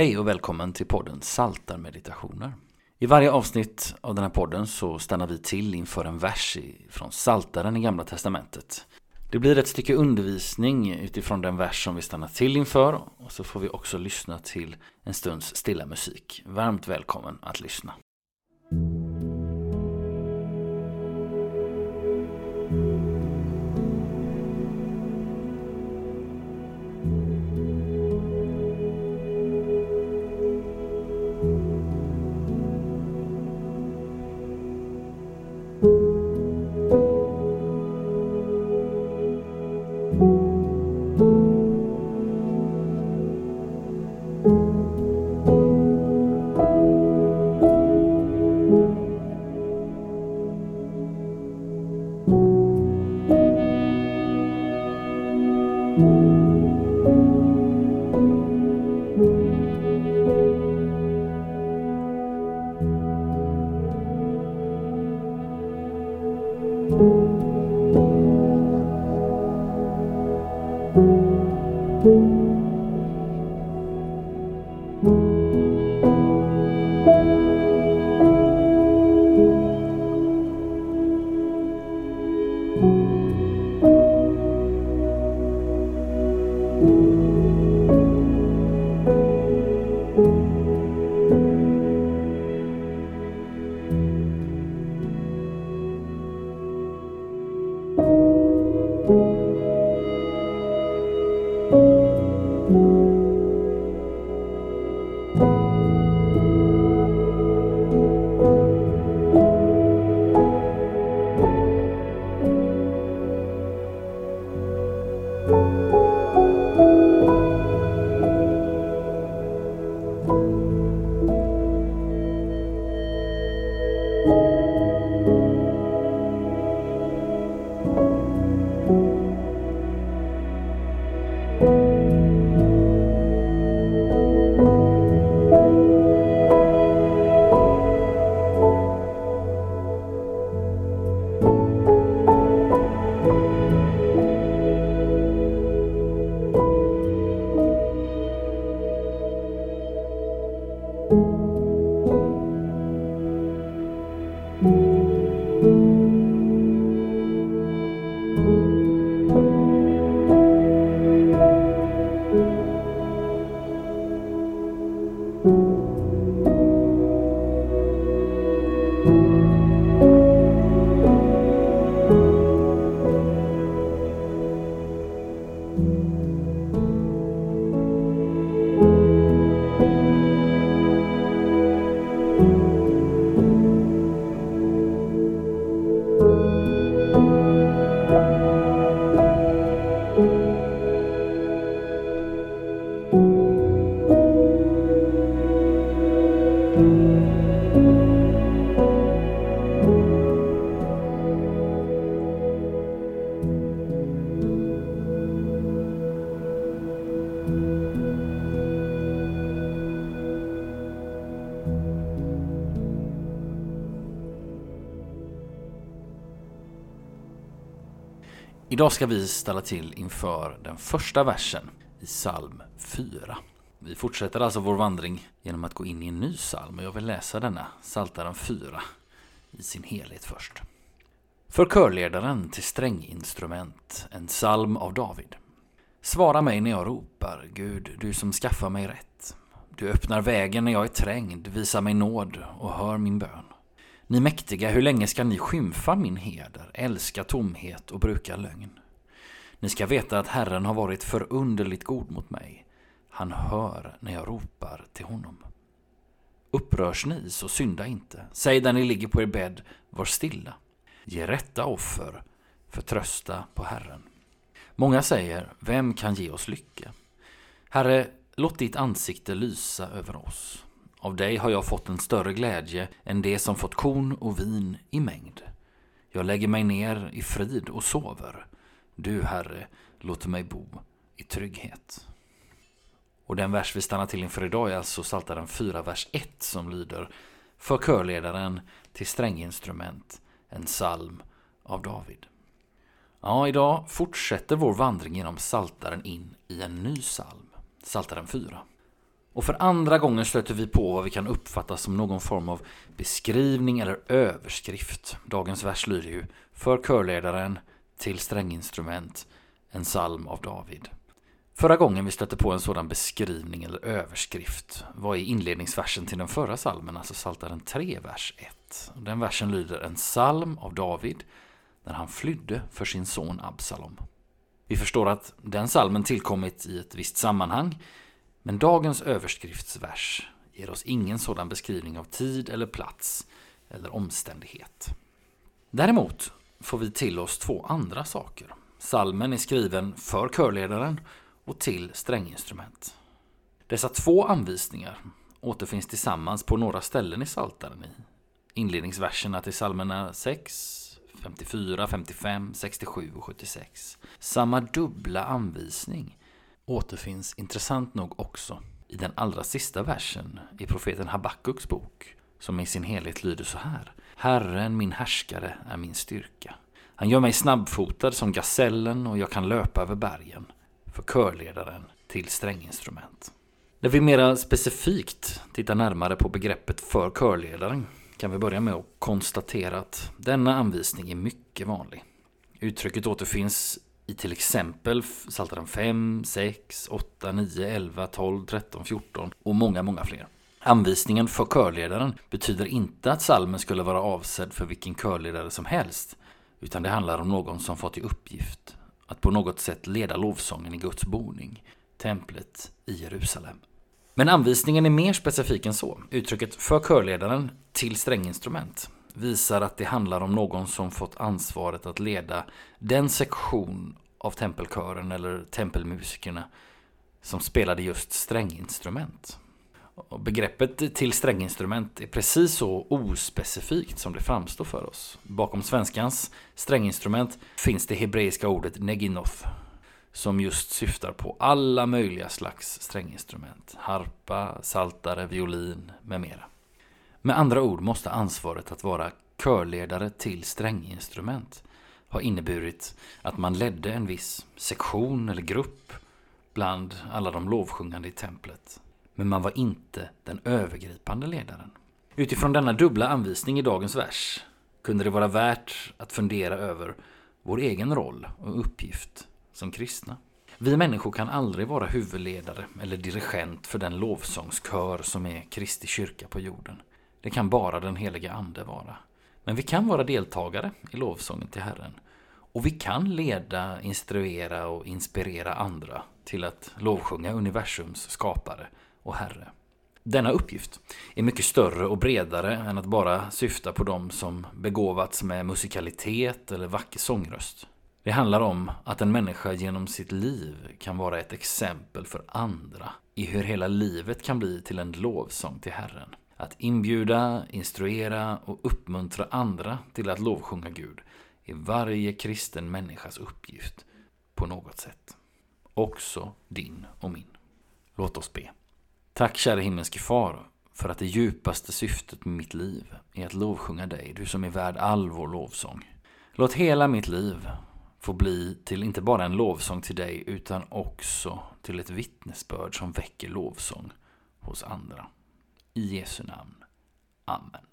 Hej och välkommen till podden Saltarmeditationer. I varje avsnitt av den här podden så stannar vi till inför en vers från Saltaren i Gamla Testamentet. Det blir ett stycke undervisning utifrån den vers som vi stannar till inför och så får vi också lyssna till en stunds stilla musik. Varmt välkommen att lyssna. Música Idag ska vi ställa till inför den första versen i psalm 4. Vi fortsätter alltså vår vandring genom att gå in i en ny psalm och jag vill läsa denna, Psaltaren 4, i sin helhet först. För körledaren till stränginstrument, en psalm av David. Svara mig när jag ropar, Gud, du som skaffar mig rätt. Du öppnar vägen när jag är trängd, visar mig nåd och hör min bön. Ni mäktiga, hur länge ska ni skymfa min heder, älska tomhet och bruka lögn? Ni ska veta att Herren har varit förunderligt god mot mig. Han hör när jag ropar till honom. Upprörs ni, så synda inte. Säg där ni ligger på er bädd, var stilla. Ge rätta offer, förtrösta på Herren. Många säger, vem kan ge oss lycka? Herre, låt ditt ansikte lysa över oss. Av dig har jag fått en större glädje än det som fått korn och vin i mängd. Jag lägger mig ner i frid och sover. Du, Herre, låter mig bo i trygghet. Och den vers vi stannar till inför idag är alltså Psaltaren 4, vers 1 som lyder För körledaren till stränginstrument, en psalm av David. Ja, idag fortsätter vår vandring genom Saltaren in i en ny psalm, Saltaren 4. Och för andra gången stöter vi på vad vi kan uppfatta som någon form av beskrivning eller överskrift. Dagens vers lyder ju För körledaren till stränginstrument, en psalm av David. Förra gången vi stötte på en sådan beskrivning eller överskrift var i inledningsversen till den förra salmen, alltså Psaltaren 3, vers 1. Den versen lyder En psalm av David när han flydde för sin son Absalom. Vi förstår att den salmen tillkommit i ett visst sammanhang, men dagens överskriftsvers ger oss ingen sådan beskrivning av tid eller plats eller omständighet. Däremot får vi till oss två andra saker. Salmen är skriven för körledaren och till stränginstrument. Dessa två anvisningar återfinns tillsammans på några ställen i Saltaren i inledningsverserna till psalmerna 6, 54, 55, 67 och 76. Samma dubbla anvisning återfinns intressant nog också i den allra sista versen i profeten Habakkuks bok som i sin helhet lyder så här. Herren min härskare är min styrka. Han gör mig snabbfotad som gasellen och jag kan löpa över bergen för körledaren till stränginstrument. När vi mera specifikt tittar närmare på begreppet för körledaren kan vi börja med att konstatera att denna anvisning är mycket vanlig. Uttrycket återfinns i till exempel Psaltaren 5, 6, 8, 9, 11, 12, 13, 14 och många, många fler. Anvisningen för körledaren betyder inte att salmen skulle vara avsedd för vilken körledare som helst, utan det handlar om någon som fått i uppgift att på något sätt leda lovsången i Guds boning, templet i Jerusalem. Men anvisningen är mer specifik än så. Uttrycket för körledaren till stränginstrument visar att det handlar om någon som fått ansvaret att leda den sektion av tempelkören eller tempelmusikerna som spelade just stränginstrument. Och begreppet till stränginstrument är precis så ospecifikt som det framstår för oss. Bakom svenskans stränginstrument finns det hebreiska ordet neginoth som just syftar på alla möjliga slags stränginstrument. Harpa, saltare, violin med mera. Med andra ord måste ansvaret att vara körledare till stränginstrument ha inneburit att man ledde en viss sektion eller grupp bland alla de lovsjungande i templet men man var inte den övergripande ledaren. Utifrån denna dubbla anvisning i dagens vers kunde det vara värt att fundera över vår egen roll och uppgift som kristna. Vi människor kan aldrig vara huvudledare eller dirigent för den lovsångskör som är Kristi kyrka på jorden. Det kan bara den heliga Ande vara. Men vi kan vara deltagare i lovsången till Herren. Och vi kan leda, instruera och inspirera andra till att lovsjunga universums skapare och Herre. Denna uppgift är mycket större och bredare än att bara syfta på dem som begåvats med musikalitet eller vacker sångröst. Det handlar om att en människa genom sitt liv kan vara ett exempel för andra i hur hela livet kan bli till en lovsång till Herren. Att inbjuda, instruera och uppmuntra andra till att lovsjunga Gud är varje kristen människas uppgift på något sätt. Också din och min. Låt oss be. Tack kära himmelske far för att det djupaste syftet med mitt liv är att lovsjunga dig, du som är värd all vår lovsång. Låt hela mitt liv få bli till inte bara en lovsång till dig utan också till ett vittnesbörd som väcker lovsång hos andra. I Jesu namn. Amen.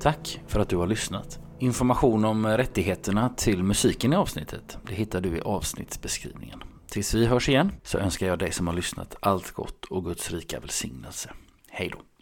Tack för att du har lyssnat. Information om rättigheterna till musiken i avsnittet det hittar du i avsnittsbeskrivningen. Tills vi hörs igen så önskar jag dig som har lyssnat allt gott och Guds rika välsignelse. Hej då!